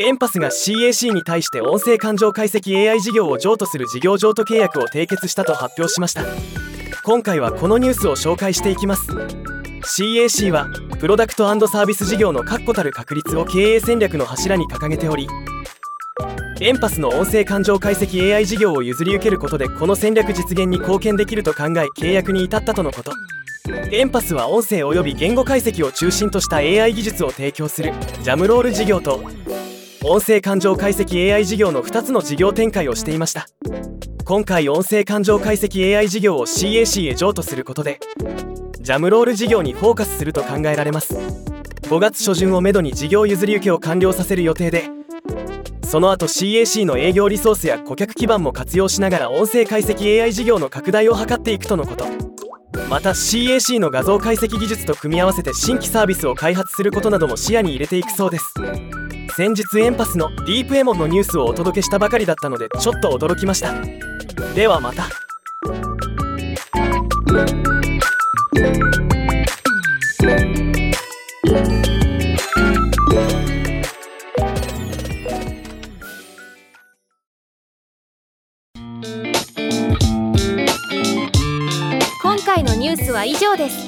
エンパスが CAC に対して音声感情解析 AI 事業を譲渡する事業譲渡契約を締結したと発表しました。今回はこのニュースを紹介していきます。CAC はプロダクトサービス事業の確固たる確立を経営戦略の柱に掲げておりエンパスの音声感情解析 AI 事業を譲り受けることでこの戦略実現に貢献できると考え契約に至ったとのこと。エンパスは音声及び言語解析を中心とした AI 技術を提供するジャムロール事業と音声感情解析 AI 事業の2つの事業展開をしていました。今回音声感情解析 AI 事業を CAC へ譲渡することでジャムロール事業にフォーカスすると考えられます。5月初旬をめどに事業譲り受けを完了させる予定でその後 CAC の営業リソースや顧客基盤も活用しながら音声解析 AI 事業の拡大を図っていくとのこと。また CAC の画像解析技術と組み合わせて新規サービスを開発することなども視野に入れていくそうです。先日エンパスのディープエモンのニュースをお届けしたばかりだったのでちょっと驚きました。ではまた。今回のニュースは以上です。